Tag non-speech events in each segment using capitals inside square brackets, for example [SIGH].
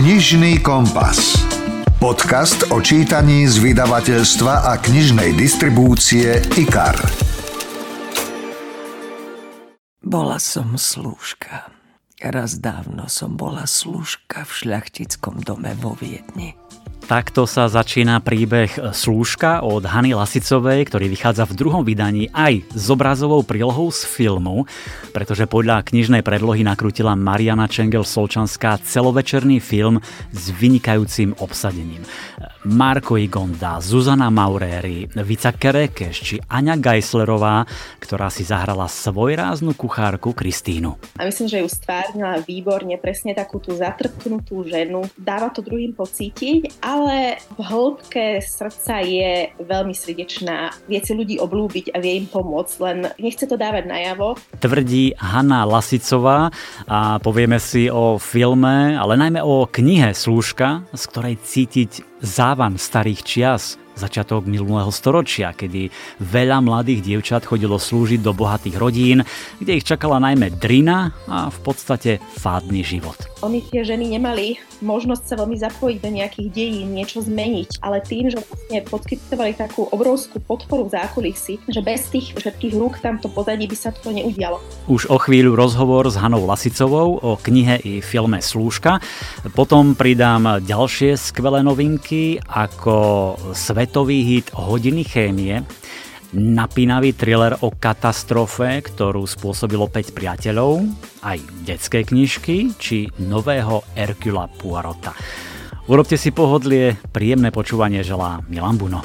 Knižný kompas. Podcast o čítaní z vydavateľstva a knižnej distribúcie IKAR. Bola som slúžka. Raz dávno som bola slúžka v šľachtickom dome vo Viedni. Takto sa začína príbeh Slúžka od Hany Lasicovej, ktorý vychádza v druhom vydaní aj s obrazovou prílohou z filmu, pretože podľa knižnej predlohy nakrutila Mariana Čengel Solčanská celovečerný film s vynikajúcim obsadením. Marko Igonda, Zuzana Mauréry, Vica Kerekeš či Aňa Geislerová, ktorá si zahrala svojráznu kuchárku Kristínu. A myslím, že ju stvárnila výborne, presne takú tú zatrpknutú ženu. Dáva to druhým pocítiť, ale ale v hĺbke srdca je veľmi srdečná. Vie si ľudí oblúbiť a vie im pomôcť, len nechce to dávať najavo. Tvrdí Hanna Lasicová a povieme si o filme, ale najmä o knihe Slúžka, z ktorej cítiť závan starých čias začiatok minulého storočia, kedy veľa mladých dievčat chodilo slúžiť do bohatých rodín, kde ich čakala najmä drina a v podstate fádny život. Oni tie ženy nemali možnosť sa veľmi zapojiť do nejakých dejín, niečo zmeniť, ale tým, že vlastne poskytovali takú obrovskú podporu v zákulisí, že bez tých všetkých rúk tamto pozadí by sa to neudialo. Už o chvíľu rozhovor s Hanou Lasicovou o knihe i filme Slúžka. Potom pridám ďalšie skvelé novinky ako Svet svetový hit Hodiny chémie, napínavý thriller o katastrofe, ktorú spôsobilo 5 priateľov, aj detské knižky, či nového Hercula Poirota. Urobte si pohodlie, príjemné počúvanie želá Milan Buno.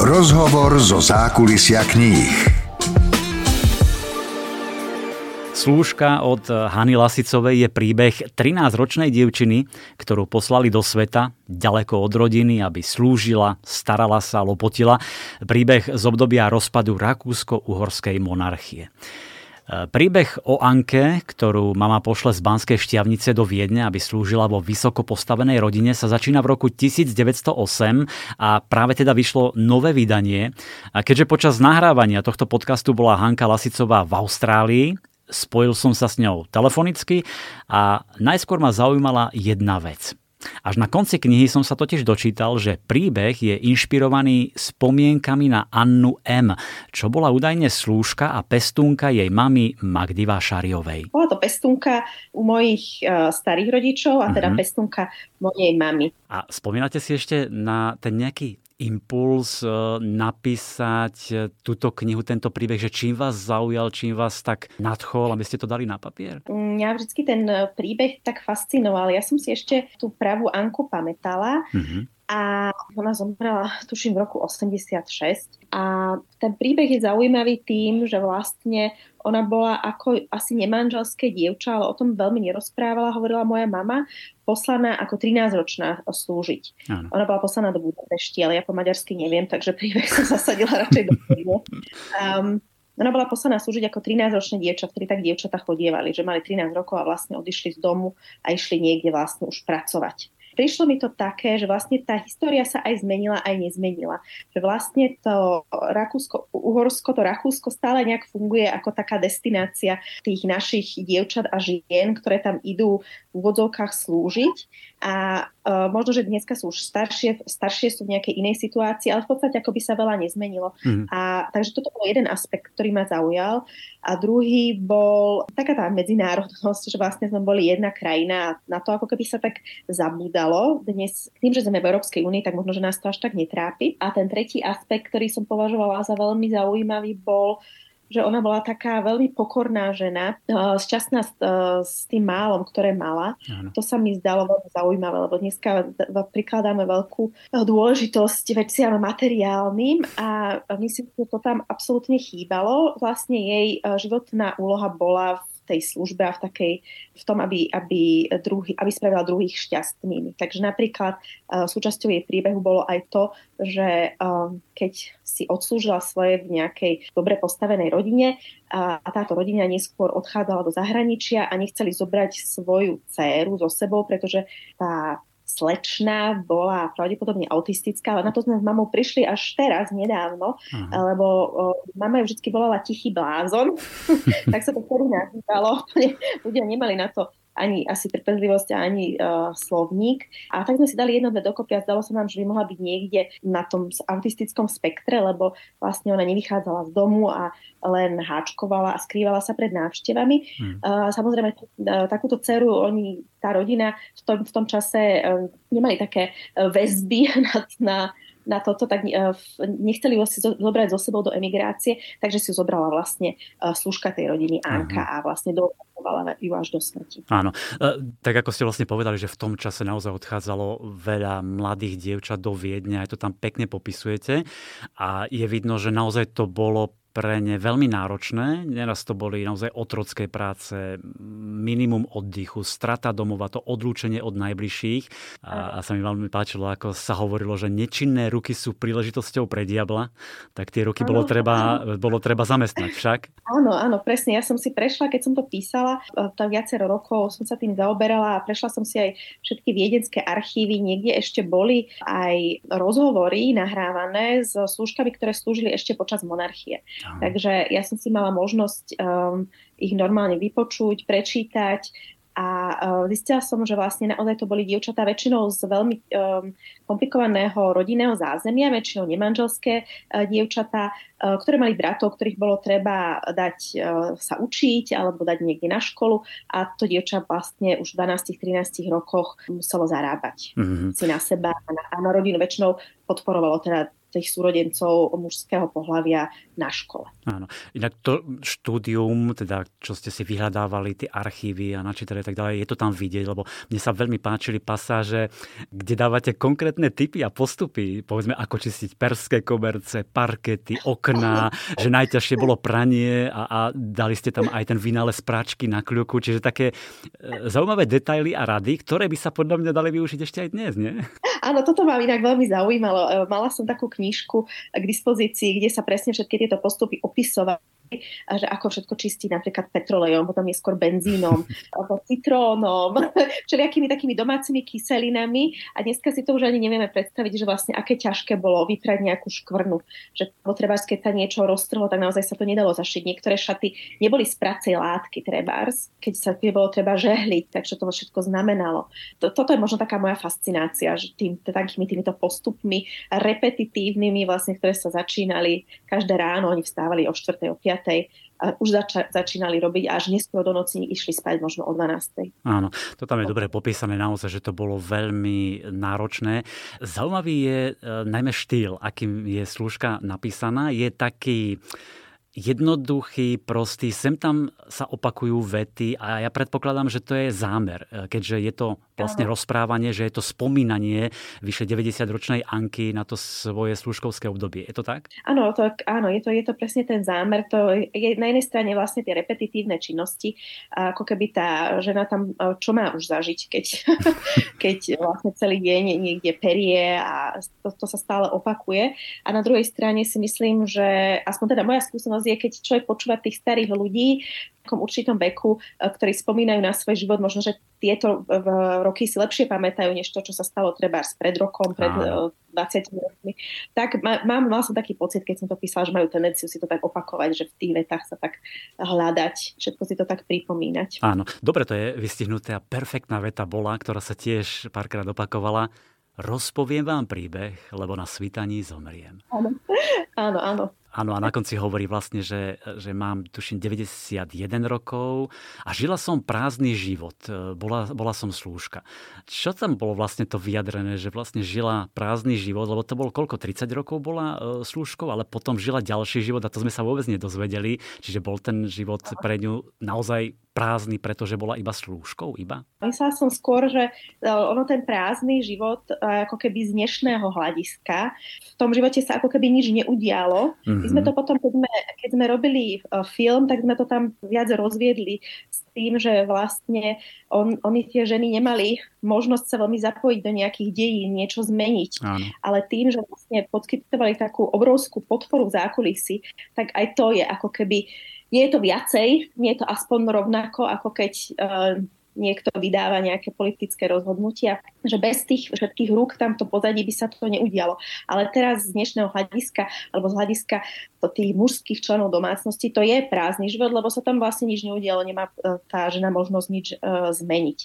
Rozhovor zo zákulisia kníh. Slúžka od Hany Lasicovej je príbeh 13-ročnej dievčiny, ktorú poslali do sveta, ďaleko od rodiny, aby slúžila, starala sa, lopotila. Príbeh z obdobia rozpadu Rakúsko-Uhorskej monarchie. Príbeh o Anke, ktorú mama pošle z Banskej šťavnice do Viedne, aby slúžila vo vysoko postavenej rodine, sa začína v roku 1908 a práve teda vyšlo nové vydanie. A keďže počas nahrávania tohto podcastu bola Hanka Lasicová v Austrálii, spojil som sa s ňou telefonicky a najskôr ma zaujímala jedna vec. Až na konci knihy som sa totiž dočítal, že príbeh je inšpirovaný spomienkami na Annu M., čo bola údajne slúžka a pestúnka jej mamy Magdy Vášariovej. Bola to pestúnka u mojich uh, starých rodičov a teda uh-huh. pestúnka mojej mamy. A spomínate si ešte na ten nejaký impuls eh, napísať eh, túto knihu, tento príbeh, že čím vás zaujal, čím vás tak nadchol, aby ste to dali na papier? Mňa vždycky ten eh, príbeh tak fascinoval. Ja som si ešte tú pravú Anku pamätala. Mm-hmm a ona zomrela, tuším, v roku 86. A ten príbeh je zaujímavý tým, že vlastne ona bola ako asi nemanželské dievča, ale o tom veľmi nerozprávala, hovorila moja mama, poslaná ako 13-ročná slúžiť. Áno. Ona bola poslaná do Budapešti, ale ja po maďarsky neviem, takže príbeh som zasadila radšej do um, Ona bola poslaná slúžiť ako 13-ročné dievča, vtedy tak dievčatá chodievali, že mali 13 rokov a vlastne odišli z domu a išli niekde vlastne už pracovať prišlo mi to také, že vlastne tá história sa aj zmenila, aj nezmenila. Že vlastne to Rakúsko, Uhorsko, to Rakúsko stále nejak funguje ako taká destinácia tých našich dievčat a žien, ktoré tam idú v úvodzovkách slúžiť. A uh, možno, že dneska sú už staršie, staršie sú v nejakej inej situácii, ale v podstate ako by sa veľa nezmenilo. Mm. A, takže toto bol jeden aspekt, ktorý ma zaujal. A druhý bol taká tá medzinárodnosť, že vlastne sme boli jedna krajina a na to ako keby sa tak zabúdalo. Dnes tým, že sme v Európskej únii, tak možno, že nás to až tak netrápi. A ten tretí aspekt, ktorý som považovala za veľmi zaujímavý, bol že ona bola taká veľmi pokorná žena, uh, šťastná s, uh, s tým málom, ktoré mala. Ano. To sa mi zdalo veľmi zaujímavé, lebo dneska prikladáme veľkú uh, dôležitosť veciam materiálnym a myslím, že to tam absolútne chýbalo. Vlastne jej životná úloha bola v tej službe a v, takej, v tom, aby, aby, druhý, aby spravila druhých šťastnými. Takže napríklad uh, súčasťou jej príbehu bolo aj to, že um, keď si odslúžila svoje v nejakej dobre postavenej rodine a, a táto rodina neskôr odchádzala do zahraničia a nechceli zobrať svoju dceru so sebou, pretože tá slečná bola pravdepodobne autistická, ale na to sme s mamou prišli až teraz, nedávno, uh-huh. lebo o, mama ju vždy volala tichý blázon, [LAUGHS] tak sa to vtedy nazývalo. [LAUGHS] Ľudia nemali na to ani asi trpezlivosť, ani uh, slovník. A tak sme si dali jedno, dve dokopy a zdalo sa nám, že by mohla byť niekde na tom autistickom spektre, lebo vlastne ona nevychádzala z domu a len háčkovala a skrývala sa pred návštevami. Hmm. Uh, samozrejme, uh, takúto dceru oni, tá rodina v tom, v tom čase uh, nemali také väzby [LAUGHS] na, na na toto, tak uh, nechceli ho si zobrať zo sebou do emigrácie, takže si ju zobrala vlastne uh, služka tej rodiny Anka uh-huh. a vlastne do zachovala ju až do smrti. Áno, e, tak ako ste vlastne povedali, že v tom čase naozaj odchádzalo veľa mladých dievčat do Viedne, aj to tam pekne popisujete a je vidno, že naozaj to bolo pre ne veľmi náročné. Neraz to boli naozaj otrocké práce, minimum oddychu, strata domova, to odlúčenie od najbližších. A, a sa mi veľmi páčilo, ako sa hovorilo, že nečinné ruky sú príležitosťou pre diabla, tak tie ruky bolo treba, bolo treba zamestnať však. Áno, áno, presne. Ja som si prešla, keď som to písala, e, tak viacero rokov som sa tým zaoberala a prešla som si aj všetky viedenské archívy. Niekde ešte boli aj rozhovory nahrávané s služkami, ktoré slúžili ešte počas monarchie. Takže ja som si mala možnosť um, ich normálne vypočuť, prečítať a uh, zistila som, že vlastne naozaj to boli dievčatá väčšinou z veľmi um, komplikovaného rodinného zázemia, väčšinou nemanželské uh, dievčatá, uh, ktoré mali bratov, ktorých bolo treba dať uh, sa učiť alebo dať niekde na školu a to dievča vlastne už v 12-13 rokoch muselo zarábať mm-hmm. si na seba a na, a na rodinu väčšinou podporovalo teda tých súrodencov mužského pohľavia na škole. Áno. Inak to štúdium, teda čo ste si vyhľadávali, tie archívy a načítali a tak ďalej, je to tam vidieť, lebo mne sa veľmi páčili pasáže, kde dávate konkrétne typy a postupy, povedzme ako čistiť perské koberce, parkety, okná, [LAUGHS] že najťažšie bolo pranie a, a dali ste tam aj ten vynález práčky na kľuku, čiže také e, zaujímavé detaily a rady, ktoré by sa podľa mňa dali využiť ešte aj dnes, nie? Áno, toto ma inak veľmi zaujímalo. E, mala som takú knižku k dispozícii, kde sa presne všetky tieto postupy opisovali že ako všetko čistí napríklad petrolejom, potom neskôr benzínom, [LAUGHS] alebo citrónom, [LAUGHS] všelijakými takými domácimi kyselinami a dneska si to už ani nevieme predstaviť, že vlastne aké ťažké bolo vyprať nejakú škvrnu, že trebárs, keď sa niečo roztrhlo, tak naozaj sa to nedalo zašiť. Niektoré šaty neboli z pracej látky trebárs, keď sa tie bolo treba žehliť, takže to všetko znamenalo. Toto je možno taká moja fascinácia, že tým, takými týmito postupmi repetitívnymi, vlastne, ktoré sa začínali každé ráno, oni vstávali o 4. o 5 a už zača- začínali robiť až neskôr do noci išli spať možno o 12. Áno, to tam je dobre popísané naozaj, že to bolo veľmi náročné. Zaujímavý je e, najmä štýl, akým je služka napísaná. Je taký jednoduchý, prostý. Sem tam sa opakujú vety a ja predpokladám, že to je zámer, e, keďže je to vlastne Aha. rozprávanie, že je to spomínanie vyše 90-ročnej Anky na to svoje služkovské obdobie. Je to tak? Áno, to, áno je, to, je to presne ten zámer. To je na jednej strane vlastne tie repetitívne činnosti, ako keby tá žena tam, e, čo má už zažiť, keď, [LAUGHS] keď vlastne celý deň niekde perie a to, to sa stále opakuje. A na druhej strane si myslím, že aspoň teda moja skúsenosť je, keď človek počúva tých starých ľudí, takom určitom veku, e, ktorí spomínajú na svoj život, možno, že tieto e, roky si lepšie pamätajú, než to, čo sa stalo treba pred rokom, pred Áno. 20 e, rokmi. Tak mám, mal som taký pocit, keď som to písala, že majú tendenciu si to tak opakovať, že v tých vetách sa tak hľadať, všetko si to tak pripomínať. Áno, dobre to je vystihnuté a perfektná veta bola, ktorá sa tiež párkrát opakovala. Rozpoviem vám príbeh, lebo na svítaní zomriem. Áno, áno, áno. Áno, a na konci hovorí vlastne, že, že mám, tuším, 91 rokov a žila som prázdny život. E, bola, bola som slúžka. Čo tam bolo vlastne to vyjadrené, že vlastne žila prázdny život, lebo to bolo koľko, 30 rokov bola e, slúžkou, ale potom žila ďalší život a to sme sa vôbec nedozvedeli. Čiže bol ten život pre ňu naozaj prázdny, pretože bola iba slúžkou? Iba? Myslela som skôr, že e, ono ten prázdny život ako keby z dnešného hľadiska, v tom živote sa ako keby nič neudialo. Mm-hmm. My sme to potom, keď sme, keď sme robili e, film, tak sme to tam viac rozviedli s tým, že vlastne on, oni tie ženy nemali možnosť sa veľmi zapojiť do nejakých dejí, niečo zmeniť. Áno. Ale tým, že vlastne poskytovali takú obrovskú podporu v zákulisí, tak aj to je ako keby je to viacej, nie je to aspoň rovnako, ako keď uh, niekto vydáva nejaké politické rozhodnutia, že bez tých všetkých rúk tamto pozadí by sa to neudialo. Ale teraz z dnešného hľadiska, alebo z hľadiska tých mužských členov domácnosti, to je prázdny život, lebo sa tam vlastne nič neudialo, nemá e, tá žena možnosť nič uh, zmeniť.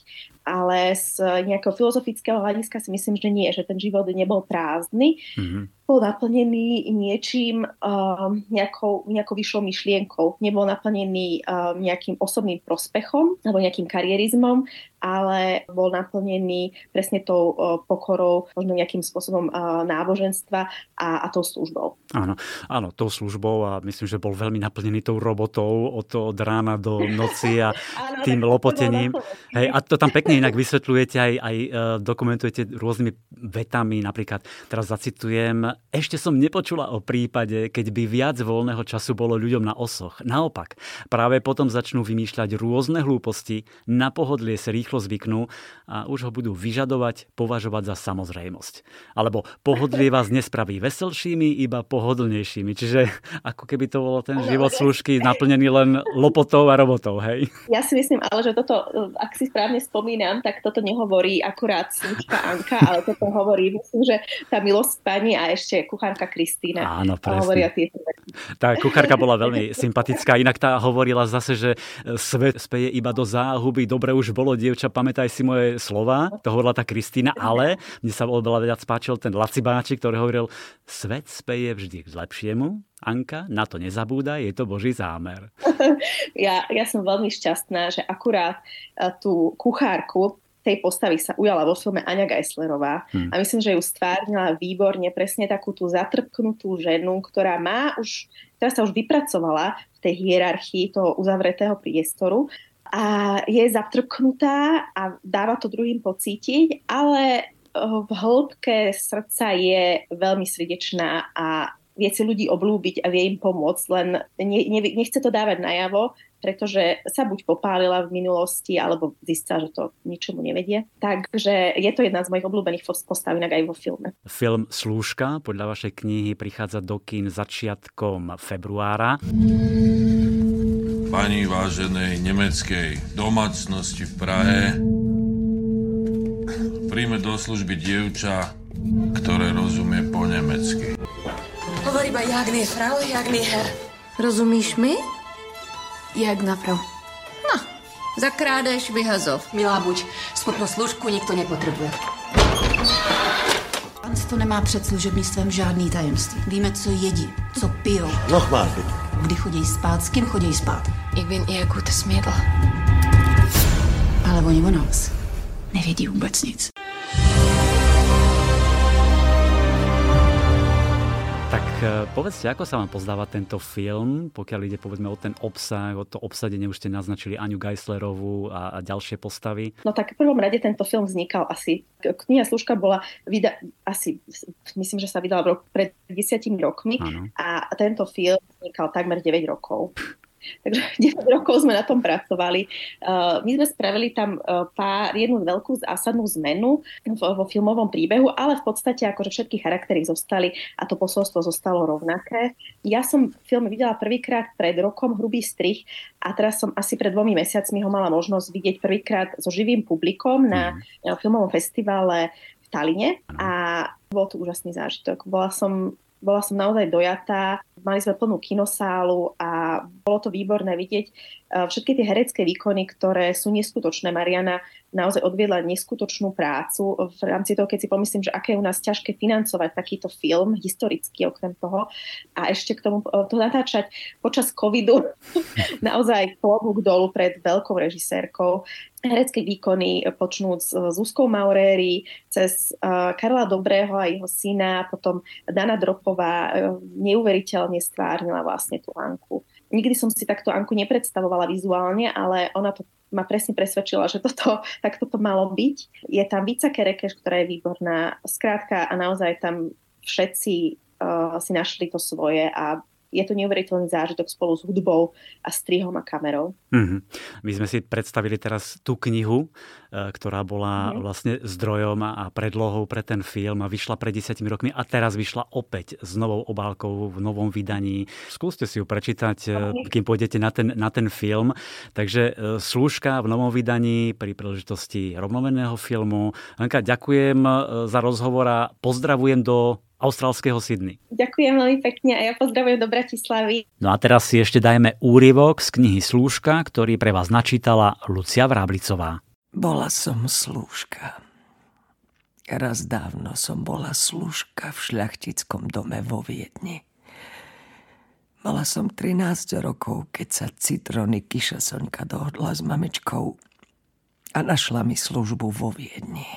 Ale z nejakého filozofického hľadiska si myslím, že nie, že ten život nebol prázdny. Mm-hmm bol naplnený niečím, uh, nejakou, nejakou vyššou myšlienkou. Nebol naplnený uh, nejakým osobným prospechom alebo nejakým karierizmom, ale bol naplnený presne tou uh, pokorou, možno nejakým spôsobom uh, náboženstva a, a tou službou. Áno, áno, tou službou a myslím, že bol veľmi naplnený tou robotou od, od rána do noci a [LAUGHS] áno, tým lopotením. Hej, a to tam pekne inak vysvetľujete, aj, aj uh, dokumentujete rôznymi vetami, napríklad teraz zacitujem, ešte som nepočula o prípade, keď by viac voľného času bolo ľuďom na osoch. Naopak, práve potom začnú vymýšľať rôzne hlúposti, na pohodlie sa rýchlo zvyknú a už ho budú vyžadovať, považovať za samozrejmosť. Alebo pohodlie vás nespraví veselšími, iba pohodlnejšími. Čiže ako keby to bolo ten život služky naplnený len lopotou a robotou, hej? Ja si myslím, ale že toto, ak si správne spomínam, tak toto nehovorí akurát služka Anka, ale toto hovorí, myslím, že tá milosť pani a ešte kuchárka Kristýna. Áno, presne. Tieto Tá kuchárka bola veľmi sympatická, inak tá hovorila zase, že svet speje iba do záhuby, dobre už bolo, dievča, pamätaj si moje slova, to hovorila tá Kristýna, ale mne sa veľa viac páčil ten Lacibáči, ktorý hovoril, svet speje vždy k lepšiemu, Anka, na to nezabúda, je to Boží zámer. [LAUGHS] Ja, ja som veľmi šťastná, že akurát eh, tú kuchárku tej postavy sa ujala vo filme Aňa Geislerová hmm. a myslím, že ju stvárnila výborne presne takú tú zatrpknutú ženu, ktorá má už, teraz sa už vypracovala v tej hierarchii toho uzavretého priestoru a je zatrpknutá a dáva to druhým pocítiť, ale v hĺbke srdca je veľmi srdečná a vie si ľudí oblúbiť a vie im pomôcť, len ne, ne, nechce to dávať najavo, pretože sa buď popálila v minulosti, alebo zistila, že to ničomu nevedie. Takže je to jedna z mojich obľúbených postav inak aj vo filme. Film Slúžka podľa vašej knihy prichádza do kín začiatkom februára. Pani váženej nemeckej domácnosti v Prahe príjme do služby dievča, ktoré rozumie po nemecky. Hovorí iba jagný frau, jagný her. Rozumíš mi? Jak naprav? No, za krádež vyhazov. Milá buď, smutnou služku nikto nepotřebuje. Panstvo nemá před služebnictvem žádný tajemství. Víme, co jedí, co pijou. Nochmal Kdy chodí spát, s kým chodí spát. Ik bin eher gutes Mädel. Ale oni o nás nevědí vůbec nic. Povedzte, ako sa vám pozdáva tento film, pokiaľ ide povedzme o ten obsah, o to obsadenie, už ste naznačili Aňu Geislerovú a, a ďalšie postavy. No tak v prvom rade tento film vznikal asi, kniha Služka bola vyda, asi, myslím, že sa vydala v roku, pred desiatimi rokmi ano. a tento film vznikal takmer 9 rokov. Takže [LAUGHS] 10 rokov sme na tom pracovali. Uh, my sme spravili tam uh, pár, jednu veľkú zásadnú zmenu vo filmovom príbehu, ale v podstate akože všetky charaktery zostali a to posolstvo zostalo rovnaké. Ja som film videla prvýkrát pred rokom Hrubý strich a teraz som asi pred dvomi mesiacmi ho mala možnosť vidieť prvýkrát so živým publikom na mm. filmovom festivale v Taline a bol to úžasný zážitok. Bola som bola som naozaj dojatá, mali sme plnú kinosálu a bolo to výborné vidieť e, všetky tie herecké výkony, ktoré sú neskutočné. Mariana naozaj odviedla neskutočnú prácu v rámci toho, keď si pomyslím, že aké je u nás ťažké financovať takýto film, historicky okrem toho a ešte k tomu e, to natáčať počas covidu [LAUGHS] naozaj klobúk dolu pred veľkou režisérkou herecké výkony počnúť s Zuzkou Mauréry, cez uh, Karla Dobrého a jeho syna, potom Dana Dropová uh, neuveriteľne stvárnila vlastne tú Anku. Nikdy som si takto Anku nepredstavovala vizuálne, ale ona to ma presne presvedčila, že toto, [LAUGHS] tak toto malo byť. Je tam Vica Kerekeš, ktorá je výborná. Skrátka a naozaj tam všetci uh, si našli to svoje a je to neuveriteľný zážitok spolu s hudbou a strihom a kamerou. Mm-hmm. My sme si predstavili teraz tú knihu. Ktorá bola mm. vlastne zdrojom a predlohou pre ten film a vyšla pred desiatimi rokmi a teraz vyšla opäť s novou obálkou v novom vydaní. Skúste si ju prečítať, mm. kým pôjdete na ten, na ten film. Takže Slúžka v novom vydaní pri príležitosti rovnomenného filmu. Anka, ďakujem za rozhovor a pozdravujem do austrálskeho Sydney. Ďakujem veľmi pekne a ja pozdravujem do Bratislavy. No a teraz si ešte dajme úryvok z knihy Slúžka, ktorý pre vás načítala Lucia Vráblicová. Bola som slúžka. Raz dávno som bola slúžka v šľachtickom dome vo Viedni. Mala som 13 rokov, keď sa Citrony Kiša Soňka dohodla s mamičkou a našla mi službu vo Viedni.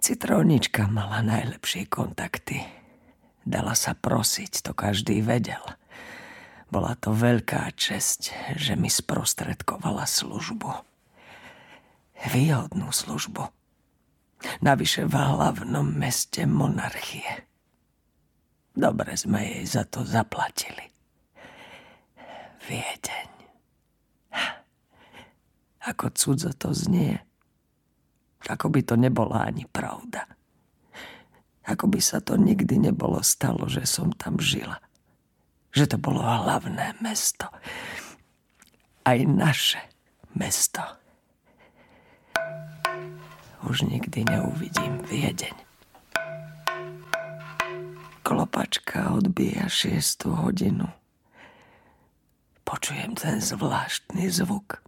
Citrónička mala najlepšie kontakty. Dala sa prosiť, to každý vedel. Bola to veľká česť, že mi sprostredkovala službu. Výhodnú službu. Navyše v hlavnom meste monarchie. Dobre sme jej za to zaplatili. Viedeň. Ako cudzo to znie. Ako by to nebola ani pravda. Ako by sa to nikdy nebolo stalo, že som tam žila. Že to bolo hlavné mesto. Aj naše mesto. Už nikdy neuvidím Viedeň. Klopačka odbíja šiestu hodinu. Počujem ten zvláštny zvuk.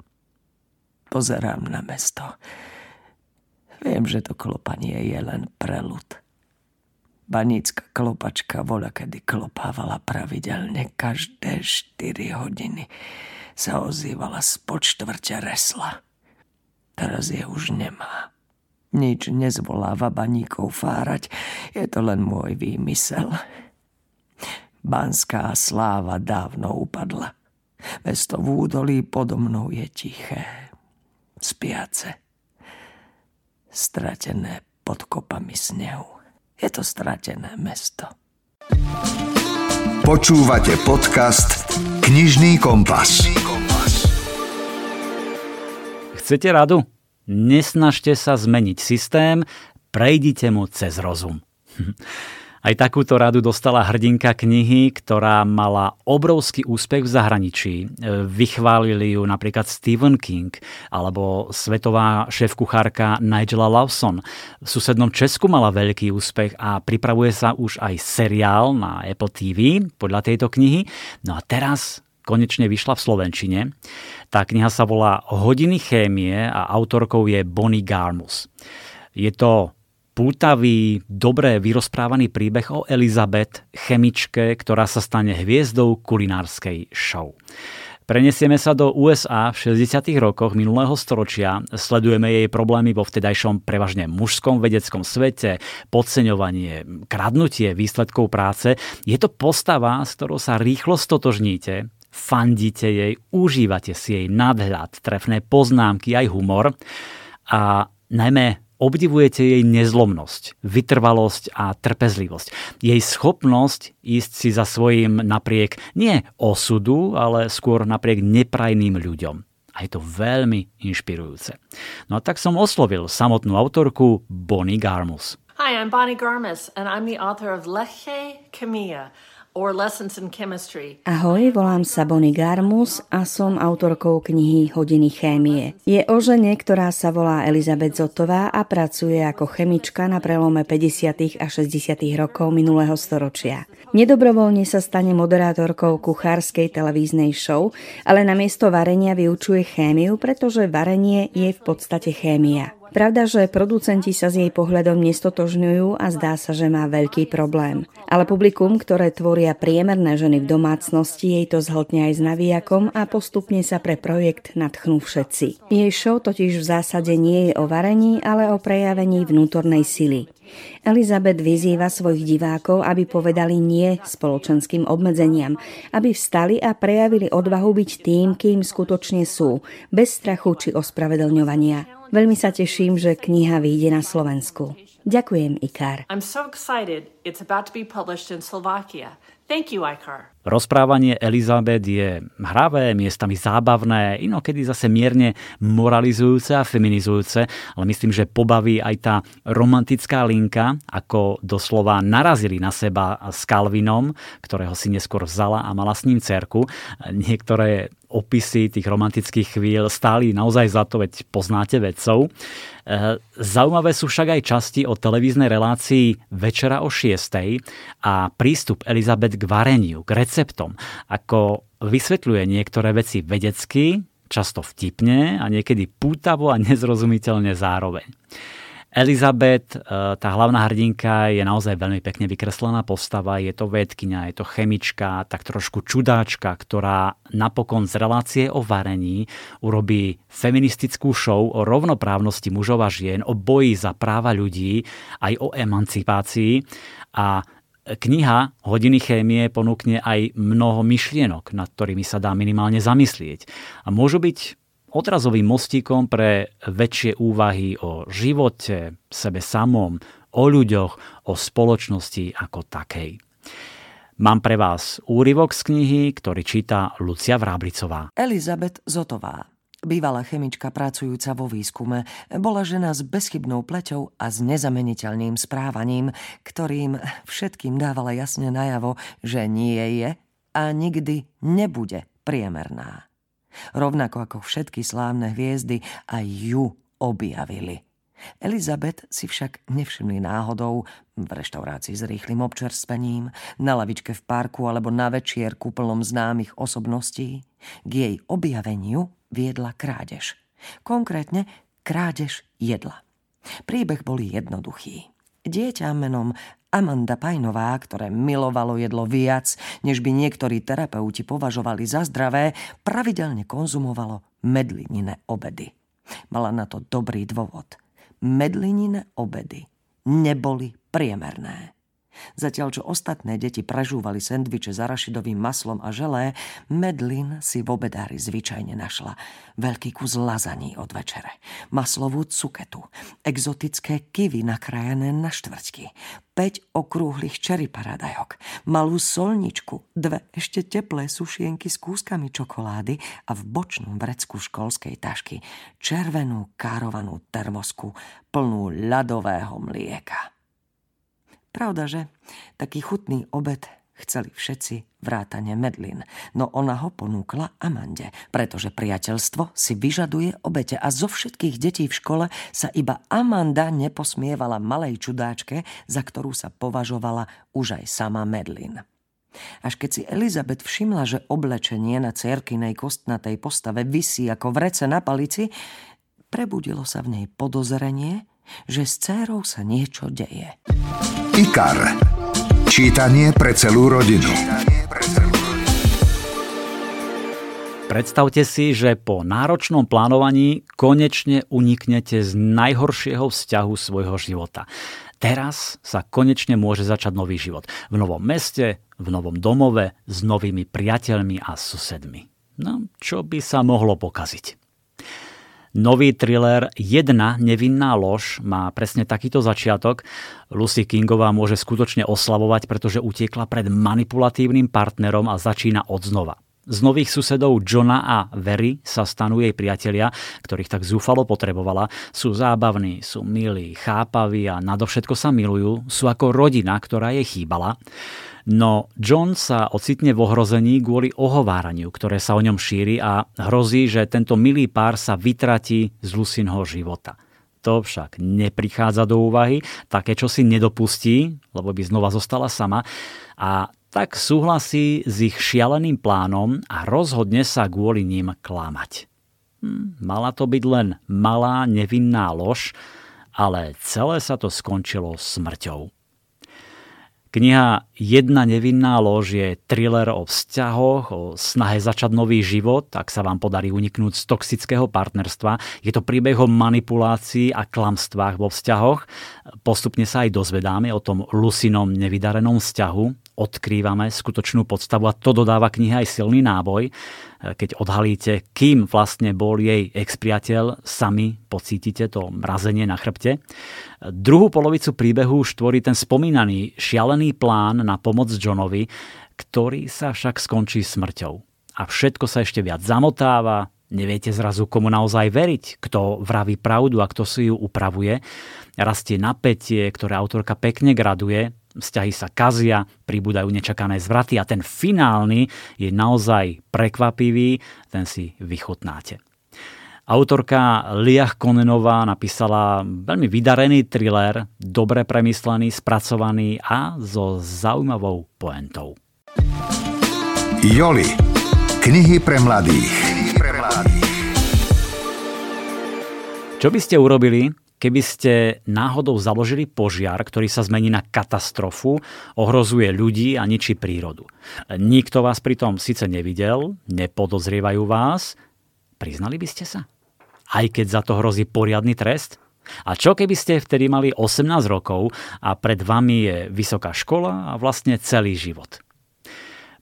Pozerám na mesto. Viem, že to klopanie je len prelud. Banícka klopačka voľa kedy klopávala pravidelne každé 4 hodiny. Sa ozývala spod štvrťa resla. Teraz je už nemá. Nič nezvoláva baníkov fárať, je to len môj výmysel. Banská sláva dávno upadla. Mesto v údolí podo mnou je tiché, spiace stratené pod kopami snehu. Je to stratené mesto. Počúvate podcast Knižný kompas. Chcete radu? Nesnažte sa zmeniť systém, prejdite mu cez rozum. [LAUGHS] Aj takúto radu dostala hrdinka knihy, ktorá mala obrovský úspech v zahraničí. E, vychválili ju napríklad Stephen King alebo svetová šéf-kuchárka Nigela Lawson. V susednom Česku mala veľký úspech a pripravuje sa už aj seriál na Apple TV podľa tejto knihy. No a teraz konečne vyšla v Slovenčine. Tá kniha sa volá Hodiny chémie a autorkou je Bonnie Garmus. Je to pútavý, dobre vyrozprávaný príbeh o Elizabeth, chemičke, ktorá sa stane hviezdou kulinárskej show. Prenesieme sa do USA v 60. rokoch minulého storočia, sledujeme jej problémy vo vtedajšom prevažne mužskom vedeckom svete, podceňovanie, kradnutie výsledkov práce. Je to postava, s ktorou sa rýchlo stotožníte, fandíte jej, užívate si jej nadhľad, trefné poznámky, aj humor a najmä Obdivujete jej nezlomnosť, vytrvalosť a trpezlivosť. Jej schopnosť ísť si za svojím napriek nie osudu, ale skôr napriek neprajným ľuďom. A je to veľmi inšpirujúce. No a tak som oslovil samotnú autorku Bonnie Garmus. Hi, I'm Bonnie Garmus and I'm the author of Leche Chemia, Ahoj, volám sa Bonnie Garmus a som autorkou knihy Hodiny chémie. Je o žene, ktorá sa volá Elizabeth Zotová a pracuje ako chemička na prelome 50. a 60. rokov minulého storočia. Nedobrovoľne sa stane moderátorkou kuchárskej televíznej show, ale na miesto varenia vyučuje chémiu, pretože varenie je v podstate chémia. Pravda, že producenti sa s jej pohľadom nestotožňujú a zdá sa, že má veľký problém. Ale publikum, ktoré tvoria priemerné ženy v domácnosti, jej to zhltne aj s navijakom a postupne sa pre projekt nadchnú všetci. Jej show totiž v zásade nie je o varení, ale o prejavení vnútornej sily. Elizabeth vyzýva svojich divákov, aby povedali nie spoločenským obmedzeniam, aby vstali a prejavili odvahu byť tým, kým skutočne sú, bez strachu či ospravedlňovania. Veľmi sa teším, že kniha vyjde na Slovensku. Ďakujem, Ikar. I'm so excited. It's about to be published in Slovakia. Thank you, Ikar. Rozprávanie Elizabeth je hravé, miestami zábavné, inokedy zase mierne moralizujúce a feminizujúce, ale myslím, že pobaví aj tá romantická linka, ako doslova narazili na seba s Calvinom, ktorého si neskôr vzala a mala s ním cerku. Niektoré opisy tých romantických chvíľ stáli naozaj za to, veď poznáte vedcov. E, zaujímavé sú však aj časti o televíznej relácii Večera o 6. a prístup Elizabeth k vareniu, k receptom, ako vysvetľuje niektoré veci vedecky, často vtipne a niekedy pútavo a nezrozumiteľne zároveň. Elizabeth, e, tá hlavná hrdinka, je naozaj veľmi pekne vykreslená postava. Je to vedkynia, je to chemička, tak trošku čudáčka, ktorá napokon z relácie o varení urobí feministickú show o rovnoprávnosti mužov a žien, o boji za práva ľudí, aj o emancipácii. A kniha Hodiny chémie ponúkne aj mnoho myšlienok, nad ktorými sa dá minimálne zamyslieť. A môžu byť odrazovým mostíkom pre väčšie úvahy o živote, sebe samom, o ľuďoch, o spoločnosti ako takej. Mám pre vás úryvok z knihy, ktorý číta Lucia Vráblicová. Elizabeth Zotová, bývalá chemička pracujúca vo výskume, bola žena s bezchybnou pleťou a s nezameniteľným správaním, ktorým všetkým dávala jasne najavo, že nie je a nikdy nebude priemerná. Rovnako ako všetky slávne hviezdy, aj ju objavili. Elizabeth si však nevšimli náhodou v reštaurácii s rýchlým občerstvením, na lavičke v parku alebo na večierku plnom známych osobností. K jej objaveniu viedla krádež. Konkrétne krádež jedla. Príbeh bol jednoduchý. Dieťa menom Amanda Pajnová, ktoré milovalo jedlo viac, než by niektorí terapeuti považovali za zdravé, pravidelne konzumovalo medlinine obedy. Mala na to dobrý dôvod. Medlinine obedy neboli priemerné. Zatiaľ, čo ostatné deti prežúvali sendviče s arašidovým maslom a želé, Medlin si v obedári zvyčajne našla veľký kus lazaní od večere, maslovú cuketu, exotické kivy nakrájané na štvrťky, 5 okrúhlych čeri paradajok, malú solničku, dve ešte teplé sušienky s kúskami čokolády a v bočnom vrecku školskej tašky červenú károvanú termosku plnú ľadového mlieka. Pravda, že? Taký chutný obed chceli všetci vrátane Medlin, no ona ho ponúkla Amande, pretože priateľstvo si vyžaduje obete a zo všetkých detí v škole sa iba Amanda neposmievala malej čudáčke, za ktorú sa považovala už aj sama Medlin. Až keď si Elizabeth všimla, že oblečenie na cerkinej kostnatej postave visí ako vrece na palici, prebudilo sa v nej podozrenie, že s dcérou sa niečo deje. IKAR. Čítanie pre celú rodinu. Predstavte si, že po náročnom plánovaní konečne uniknete z najhoršieho vzťahu svojho života. Teraz sa konečne môže začať nový život. V novom meste, v novom domove, s novými priateľmi a susedmi. No, čo by sa mohlo pokaziť? Nový thriller Jedna nevinná lož má presne takýto začiatok. Lucy Kingová môže skutočne oslavovať, pretože utiekla pred manipulatívnym partnerom a začína od znova. Z nových susedov Johna a Very sa stanú jej priatelia, ktorých tak zúfalo potrebovala. Sú zábavní, sú milí, chápaví a nadovšetko sa milujú. Sú ako rodina, ktorá jej chýbala. No John sa ocitne v ohrození kvôli ohováraniu, ktoré sa o ňom šíri a hrozí, že tento milý pár sa vytratí z Lucinho života. To však neprichádza do úvahy, také čo si nedopustí, lebo by znova zostala sama a tak súhlasí s ich šialeným plánom a rozhodne sa kvôli ním klamať. Hm, mala to byť len malá nevinná lož, ale celé sa to skončilo smrťou. Kniha Jedna nevinná lož je thriller o vzťahoch, o snahe začať nový život, ak sa vám podarí uniknúť z toxického partnerstva. Je to príbeh o manipulácii a klamstvách vo vzťahoch. Postupne sa aj dozvedáme o tom Lusinom nevydarenom vzťahu, odkrývame skutočnú podstavu a to dodáva kniha aj silný náboj. Keď odhalíte, kým vlastne bol jej expriateľ, sami pocítite to mrazenie na chrbte. Druhú polovicu príbehu už tvorí ten spomínaný šialený plán na pomoc Johnovi, ktorý sa však skončí smrťou. A všetko sa ešte viac zamotáva, Neviete zrazu, komu naozaj veriť, kto vraví pravdu a kto si ju upravuje. Rastie napätie, ktoré autorka pekne graduje, vzťahy sa kazia, pribúdajú nečakané zvraty a ten finálny je naozaj prekvapivý, ten si vychutnáte. Autorka Liach Konenová napísala veľmi vydarený thriller, dobre premyslený, spracovaný a so zaujímavou poentou. Joli. Knihy pre mladých. Čo by ste urobili, keby ste náhodou založili požiar, ktorý sa zmení na katastrofu, ohrozuje ľudí a ničí prírodu. Nikto vás pritom síce nevidel, nepodozrievajú vás, priznali by ste sa? Aj keď za to hrozí poriadny trest? A čo keby ste vtedy mali 18 rokov a pred vami je vysoká škola a vlastne celý život?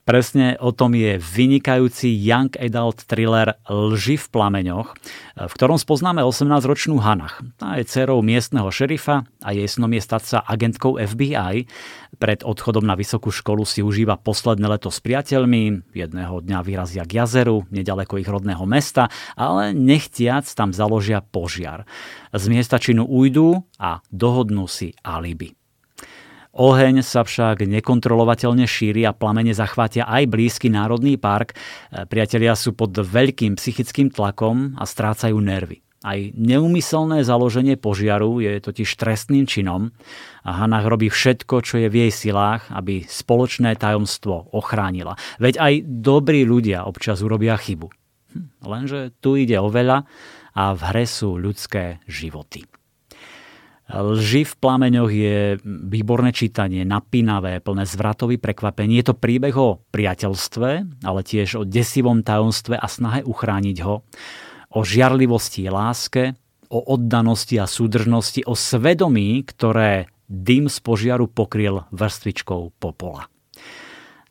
Presne o tom je vynikajúci young adult thriller Lži v plameňoch, v ktorom spoznáme 18-ročnú Hanach. Tá je dcerou miestneho šerifa a jej snom je stať sa agentkou FBI. Pred odchodom na vysokú školu si užíva posledné leto s priateľmi, jedného dňa vyrazia k jazeru, nedaleko ich rodného mesta, ale nechtiac tam založia požiar. Z miesta činu ujdu a dohodnú si alibi. Oheň sa však nekontrolovateľne šíri a plamene zachvátia aj blízky národný park. E, priatelia sú pod veľkým psychickým tlakom a strácajú nervy. Aj neumyselné založenie požiaru je totiž trestným činom a Hanach robí všetko, čo je v jej silách, aby spoločné tajomstvo ochránila. Veď aj dobrí ľudia občas urobia chybu. Hm, lenže tu ide o veľa a v hre sú ľudské životy. Lži v plameňoch je výborné čítanie, napínavé, plné zvratový prekvapení. Je to príbeh o priateľstve, ale tiež o desivom tajomstve a snahe uchrániť ho, o žiarlivosti láske, o oddanosti a súdržnosti, o svedomí, ktoré dym z požiaru pokryl vrstvičkou popola.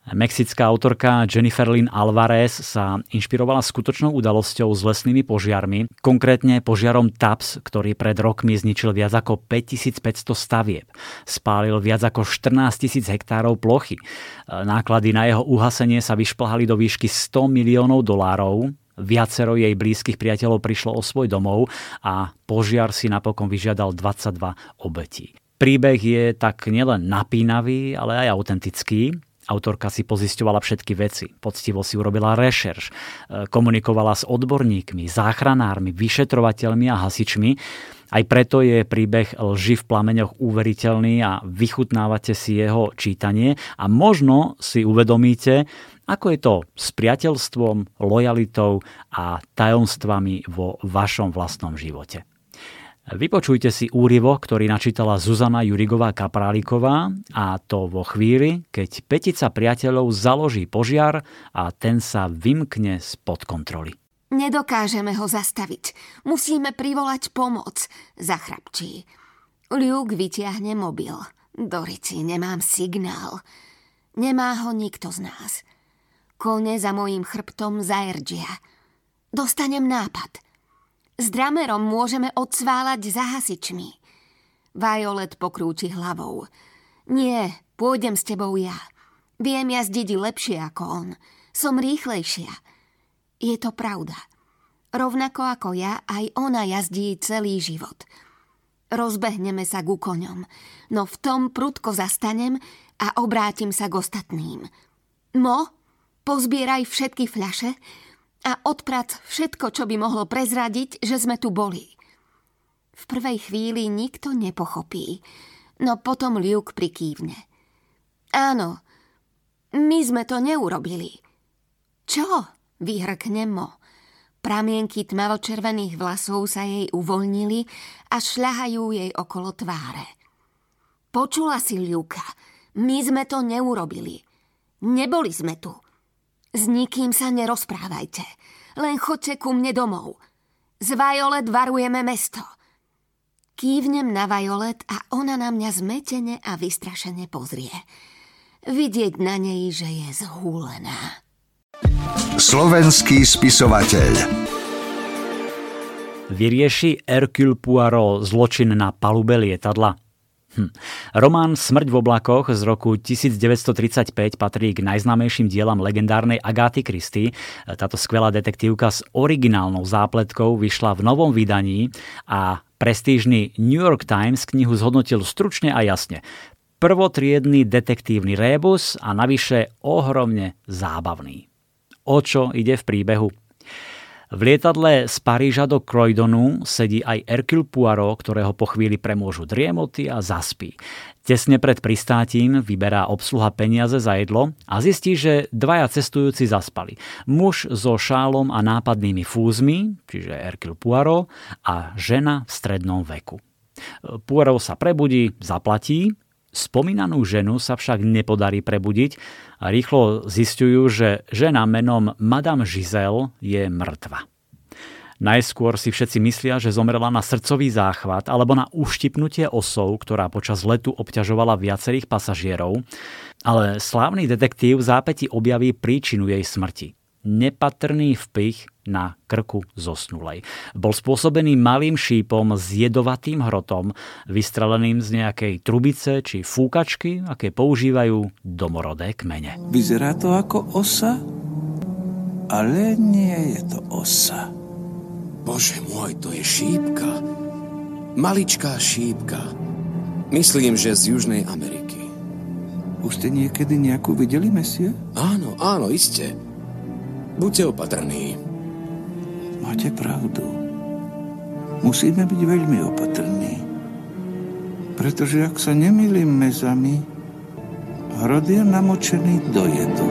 Mexická autorka Jennifer Lynn Alvarez sa inšpirovala skutočnou udalosťou s lesnými požiarmi, konkrétne požiarom TAPS, ktorý pred rokmi zničil viac ako 5500 stavieb. Spálil viac ako 14 000 hektárov plochy. Náklady na jeho uhasenie sa vyšplhali do výšky 100 miliónov dolárov, Viacero jej blízkych priateľov prišlo o svoj domov a požiar si napokon vyžiadal 22 obetí. Príbeh je tak nielen napínavý, ale aj autentický. Autorka si pozisťovala všetky veci, poctivo si urobila rešerš, e, komunikovala s odborníkmi, záchranármi, vyšetrovateľmi a hasičmi. Aj preto je príbeh lži v plameňoch uveriteľný a vychutnávate si jeho čítanie a možno si uvedomíte, ako je to s priateľstvom, lojalitou a tajomstvami vo vašom vlastnom živote. Vypočujte si úrivo, ktorý načítala Zuzana Jurigová Kapráliková a to vo chvíli, keď petica priateľov založí požiar a ten sa vymkne spod kontroly. Nedokážeme ho zastaviť. Musíme privolať pomoc, zachrapčí. Luke vytiahne mobil. Dorici, nemám signál. Nemá ho nikto z nás. Kone za mojím chrbtom zaerđia. Dostanem nápad – s dramerom môžeme odsválať za hasičmi. Violet pokrúči hlavou. Nie, pôjdem s tebou ja. Viem jazdiť lepšie ako on. Som rýchlejšia. Je to pravda. Rovnako ako ja, aj ona jazdí celý život. Rozbehneme sa ku koňom, no v tom prudko zastanem a obrátim sa k ostatným. Mo, pozbieraj všetky fľaše a odprac všetko, čo by mohlo prezradiť, že sme tu boli. V prvej chvíli nikto nepochopí, no potom Luke prikývne. Áno, my sme to neurobili. Čo? Vyhrkne Mo. Pramienky tmavočervených vlasov sa jej uvoľnili a šľahajú jej okolo tváre. Počula si, Ľuka, my sme to neurobili. Neboli sme tu. S nikým sa nerozprávajte. Len chodte ku mne domov. Z Violet varujeme mesto. Kývnem na Violet a ona na mňa zmetene a vystrašene pozrie. vidieť na nej, že je zhúlená. Slovenský spisovateľ Vyrieši Hercule Poirot zločin na palube lietadla? Hm. Román Smrť v oblakoch z roku 1935 patrí k najznámejším dielam legendárnej Agáty Christy. Táto skvelá detektívka s originálnou zápletkou vyšla v novom vydaní a prestížny New York Times knihu zhodnotil stručne a jasne. Prvotriedný detektívny rébus a navyše ohromne zábavný. O čo ide v príbehu? V lietadle z Paríža do Croydonu sedí aj Hercule Poirot, ktorého po chvíli premôžu driemoty a zaspí. Tesne pred pristátím vyberá obsluha peniaze za jedlo a zistí, že dvaja cestujúci zaspali. Muž so šálom a nápadnými fúzmi, čiže Hercule Poirot, a žena v strednom veku. Poirot sa prebudí, zaplatí Spomínanú ženu sa však nepodarí prebudiť a rýchlo zistujú, že žena menom Madame Giselle je mŕtva. Najskôr si všetci myslia, že zomrela na srdcový záchvat alebo na uštipnutie osov, ktorá počas letu obťažovala viacerých pasažierov, ale slávny detektív v zápäti objaví príčinu jej smrti nepatrný vpich na krku zosnulej. Bol spôsobený malým šípom s jedovatým hrotom, vystreleným z nejakej trubice či fúkačky, aké používajú domorodé kmene. Vyzerá to ako osa, ale nie je to osa. Bože môj, to je šípka. Maličká šípka. Myslím, že z Južnej Ameriky. Už ste niekedy nejakú videli, mesie? Áno, áno, iste. Buďte opatrní. Máte pravdu. Musíme byť veľmi opatrní. Pretože ak sa nemýlim mezami, hrod je namočený do jedu.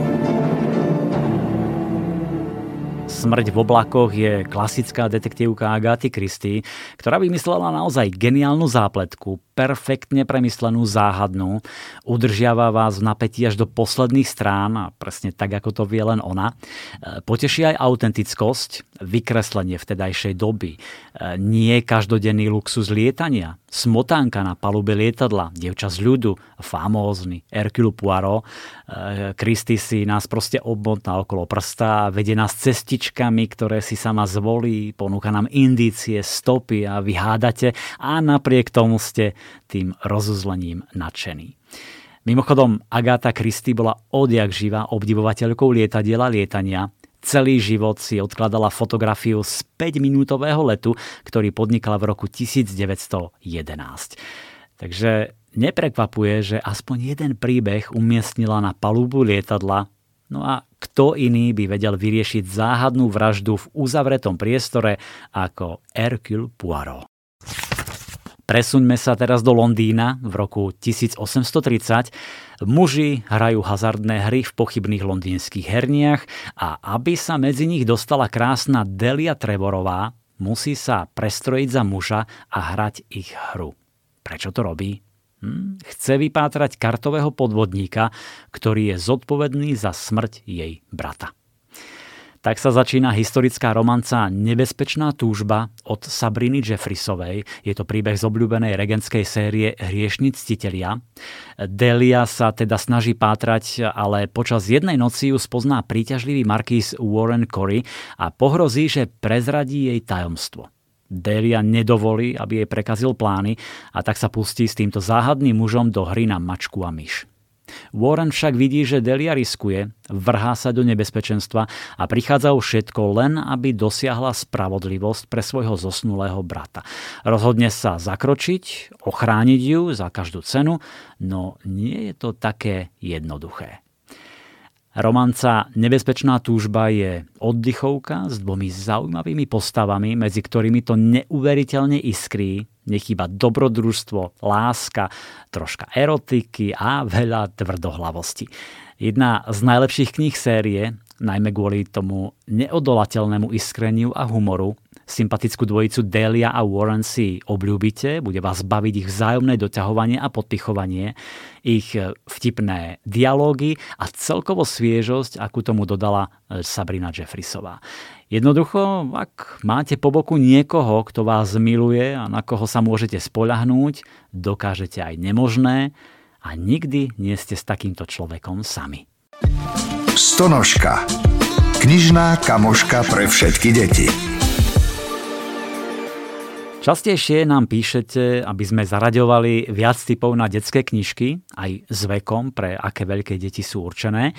Smrť v oblakoch je klasická detektívka Agáty Christy, ktorá vymyslela naozaj geniálnu zápletku, perfektne premyslenú, záhadnú, udržiava vás v napätí až do posledných strán a presne tak, ako to vie len ona. E, poteší aj autentickosť, vykreslenie vtedajšej doby, e, nie každodenný luxus lietania, smotánka na palube lietadla, dievča z ľudu, famózny Hercule Poirot. Kristy e, si nás proste obmotná okolo prsta, vedie nás cestičkami, ktoré si sama zvolí, ponúka nám indície, stopy a vyhádate a napriek tomu ste tým rozuzlením nadšený. Mimochodom, Agáta Christy bola odjak živá obdivovateľkou lietadiela lietania. Celý život si odkladala fotografiu z 5-minútového letu, ktorý podnikala v roku 1911. Takže neprekvapuje, že aspoň jeden príbeh umiestnila na palubu lietadla, no a kto iný by vedel vyriešiť záhadnú vraždu v uzavretom priestore ako Hercule Poirot. Presuňme sa teraz do Londýna v roku 1830. Muži hrajú hazardné hry v pochybných londýnskych herniach a aby sa medzi nich dostala krásna Delia Trevorová, musí sa prestrojiť za muža a hrať ich hru. Prečo to robí? Hm? Chce vypátrať kartového podvodníka, ktorý je zodpovedný za smrť jej brata. Tak sa začína historická romanca Nebezpečná túžba od Sabriny Jeffrisovej. Je to príbeh z obľúbenej regenskej série Hriešni ctitelia. Delia sa teda snaží pátrať, ale počas jednej noci ju spozná príťažlivý markíz Warren Corey a pohrozí, že prezradí jej tajomstvo. Delia nedovolí, aby jej prekazil plány a tak sa pustí s týmto záhadným mužom do hry na mačku a myš. Warren však vidí, že Delia riskuje, vrhá sa do nebezpečenstva a prichádza o všetko len, aby dosiahla spravodlivosť pre svojho zosnulého brata. Rozhodne sa zakročiť, ochrániť ju za každú cenu, no nie je to také jednoduché. Romanca Nebezpečná túžba je oddychovka s dvomi zaujímavými postavami, medzi ktorými to neuveriteľne iskrí, nechýba dobrodružstvo, láska, troška erotiky a veľa tvrdohlavosti. Jedna z najlepších kníh série, najmä kvôli tomu neodolateľnému iskreniu a humoru, Sympatickú dvojicu Delia a Warren si obľúbite, bude vás baviť ich vzájomné doťahovanie a podpichovanie, ich vtipné dialógy a celkovo sviežosť, akú tomu dodala e, Sabrina Jeffrisová. Jednoducho, ak máte po boku niekoho, kto vás miluje a na koho sa môžete spoľahnúť, dokážete aj nemožné a nikdy nie ste s takýmto človekom sami. Stonožka. Knižná kamoška pre všetky deti. Častejšie nám píšete, aby sme zaraďovali viac typov na detské knižky, aj s vekom, pre aké veľké deti sú určené.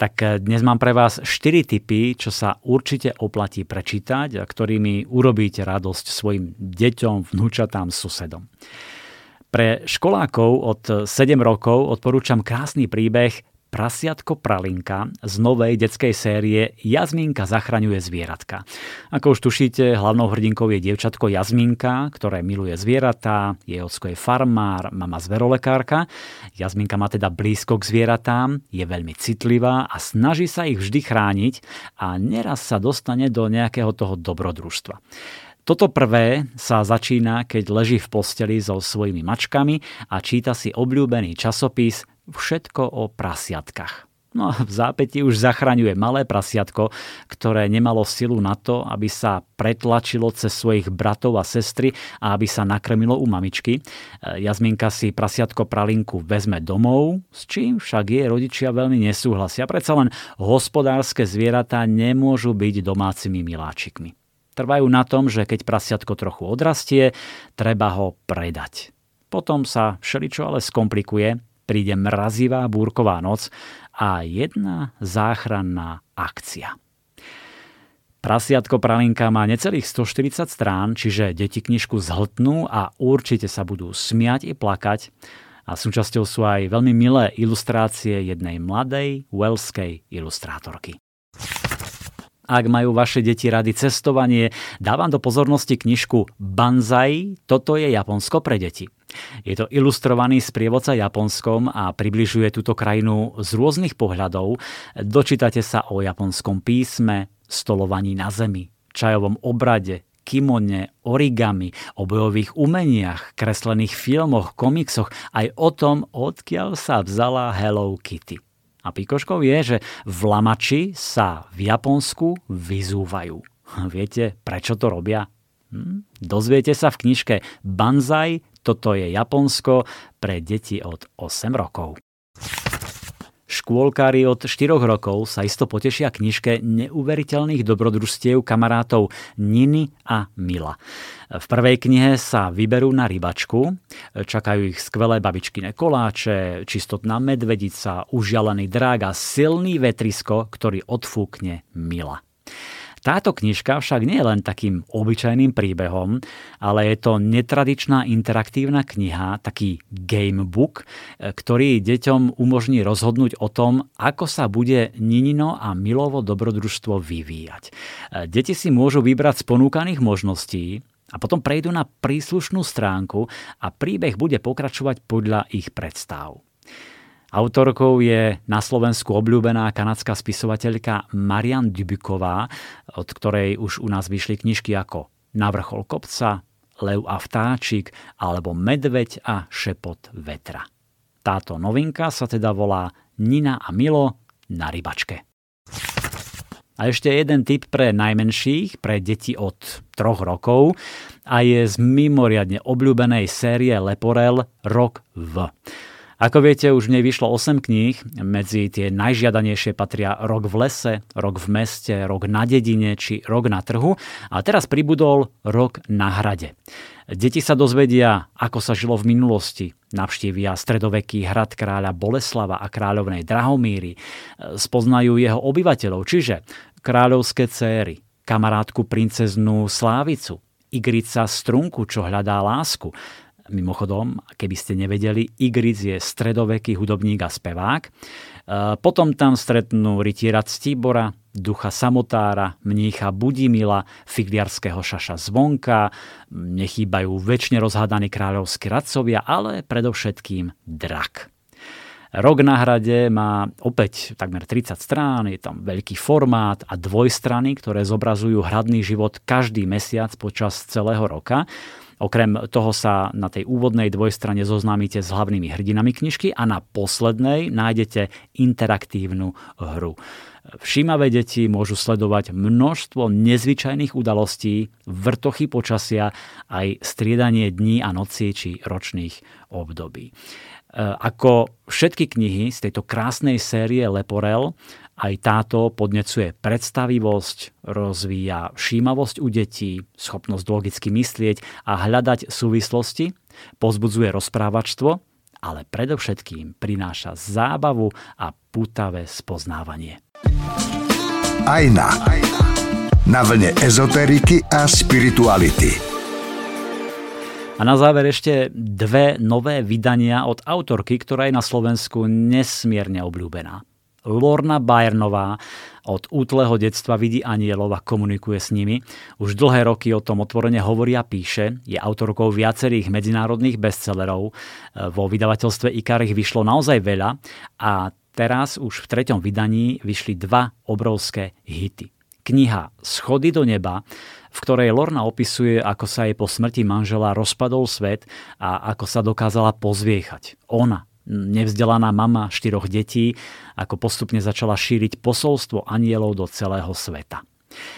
Tak dnes mám pre vás 4 typy, čo sa určite oplatí prečítať a ktorými urobíte radosť svojim deťom, vnúčatám, susedom. Pre školákov od 7 rokov odporúčam krásny príbeh Prasiatko Pralinka z novej detskej série Jazminka zachraňuje zvieratka. Ako už tušíte, hlavnou hrdinkou je dievčatko Jazminka, ktoré miluje zvieratá, jej ocko je farmár, mama zverolekárka. Jazminka má teda blízko k zvieratám, je veľmi citlivá a snaží sa ich vždy chrániť a neraz sa dostane do nejakého toho dobrodružstva. Toto prvé sa začína, keď leží v posteli so svojimi mačkami a číta si obľúbený časopis všetko o prasiatkách. No a v zápäti už zachraňuje malé prasiatko, ktoré nemalo silu na to, aby sa pretlačilo cez svojich bratov a sestry a aby sa nakrmilo u mamičky. Jazminka si prasiatko pralinku vezme domov, s čím však jej rodičia veľmi nesúhlasia. Predsa len hospodárske zvieratá nemôžu byť domácimi miláčikmi. Trvajú na tom, že keď prasiatko trochu odrastie, treba ho predať. Potom sa všeličo ale skomplikuje, príde mrazivá búrková noc a jedna záchranná akcia. Prasiatko pralinka má necelých 140 strán, čiže deti knižku zhltnú a určite sa budú smiať i plakať. A súčasťou sú aj veľmi milé ilustrácie jednej mladej welskej ilustrátorky. Ak majú vaše deti rady cestovanie, dávam do pozornosti knižku Banzai, toto je Japonsko pre deti. Je to ilustrovaný sprievodca Japonskom a približuje túto krajinu z rôznych pohľadov. Dočítate sa o japonskom písme, stolovaní na zemi, čajovom obrade, kimone, origami, o bojových umeniach, kreslených filmoch, komiksoch, aj o tom, odkiaľ sa vzala Hello Kitty. A pikoškou je, že vlamači sa v Japonsku vyzúvajú. [LAUGHS] Viete, prečo to robia? Hm? Dozviete sa v knižke Banzai, toto je Japonsko pre deti od 8 rokov. Škôlkári od 4 rokov sa isto potešia knižke neuveriteľných dobrodružstiev kamarátov Niny a Mila. V prvej knihe sa vyberú na rybačku, čakajú ich skvelé babičkine koláče, čistotná medvedica, užalený drák a silný vetrisko, ktorý odfúkne Mila. Táto knižka však nie je len takým obyčajným príbehom, ale je to netradičná interaktívna kniha, taký gamebook, ktorý deťom umožní rozhodnúť o tom, ako sa bude Ninino a Milovo dobrodružstvo vyvíjať. Deti si môžu vybrať z ponúkaných možností, a potom prejdú na príslušnú stránku a príbeh bude pokračovať podľa ich predstav. Autorkou je na Slovensku obľúbená kanadská spisovateľka Marian Dubuková, od ktorej už u nás vyšli knižky ako Na vrchol kopca, Lev a vtáčik alebo Medveď a šepot vetra. Táto novinka sa teda volá Nina a Milo na rybačke. A ešte jeden tip pre najmenších, pre deti od troch rokov a je z mimoriadne obľúbenej série Leporel Rok v. Ako viete, už v nej vyšlo 8 kníh, medzi tie najžiadanejšie patria Rok v lese, Rok v meste, Rok na dedine či Rok na trhu. A teraz pribudol Rok na hrade. Deti sa dozvedia, ako sa žilo v minulosti, navštívia stredoveký hrad kráľa Boleslava a kráľovnej Drahomíry, spoznajú jeho obyvateľov, čiže kráľovské céry, kamarátku princeznú Slávicu, Igrica Strunku, čo hľadá lásku, Mimochodom, keby ste nevedeli, Igric je stredoveký hudobník a spevák. E, potom tam stretnú rytiera Ctíbora, ducha Samotára, mnícha Budimila, figliarského šaša Zvonka, nechýbajú väčšine rozhádaní kráľovskí radcovia, ale predovšetkým drak. Rok na hrade má opäť takmer 30 strán, je tam veľký formát a dvojstrany, ktoré zobrazujú hradný život každý mesiac počas celého roka. Okrem toho sa na tej úvodnej dvojstrane zoznámite s hlavnými hrdinami knižky a na poslednej nájdete interaktívnu hru. Všímavé deti môžu sledovať množstvo nezvyčajných udalostí, vrtochy počasia, aj striedanie dní a noci či ročných období. E, ako všetky knihy z tejto krásnej série Leporel, aj táto podnecuje predstavivosť, rozvíja všímavosť u detí, schopnosť logicky myslieť a hľadať súvislosti, pozbudzuje rozprávačstvo, ale predovšetkým prináša zábavu a putavé spoznávanie. Ajna. Na vlne ezoteriky a spirituality. A na záver ešte dve nové vydania od autorky, ktorá je na Slovensku nesmierne obľúbená. Lorna Bajernová od útleho detstva vidí anielov a komunikuje s nimi. Už dlhé roky o tom otvorene hovorí a píše. Je autorkou viacerých medzinárodných bestsellerov. Vo vydavateľstve Ikar ich vyšlo naozaj veľa a teraz už v treťom vydaní vyšli dva obrovské hity. Kniha Schody do neba, v ktorej Lorna opisuje, ako sa jej po smrti manžela rozpadol svet a ako sa dokázala pozviechať. Ona, nevzdelaná mama štyroch detí, ako postupne začala šíriť posolstvo anielov do celého sveta.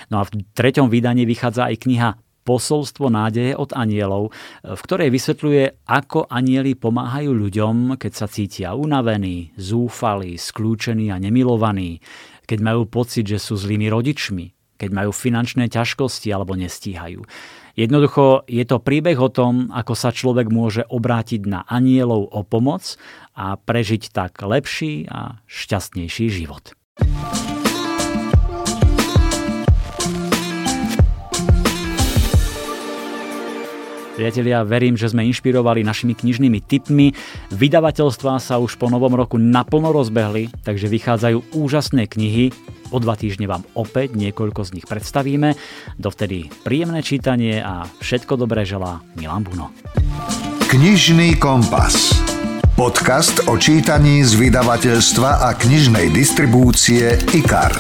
No a v treťom vydaní vychádza aj kniha Posolstvo nádeje od anielov, v ktorej vysvetľuje, ako anieli pomáhajú ľuďom, keď sa cítia unavení, zúfali, skľúčení a nemilovaní, keď majú pocit, že sú zlými rodičmi, keď majú finančné ťažkosti alebo nestíhajú. Jednoducho je to príbeh o tom, ako sa človek môže obrátiť na anielov o pomoc a prežiť tak lepší a šťastnejší život. Priatelia, verím, že sme inšpirovali našimi knižnými tipmi. Vydavateľstvá sa už po novom roku naplno rozbehli, takže vychádzajú úžasné knihy. O dva týždne vám opäť niekoľko z nich predstavíme. Dovtedy príjemné čítanie a všetko dobré želá Milan Buno. Knižný kompas. Podcast o čítaní z vydavateľstva a knižnej distribúcie IKAR.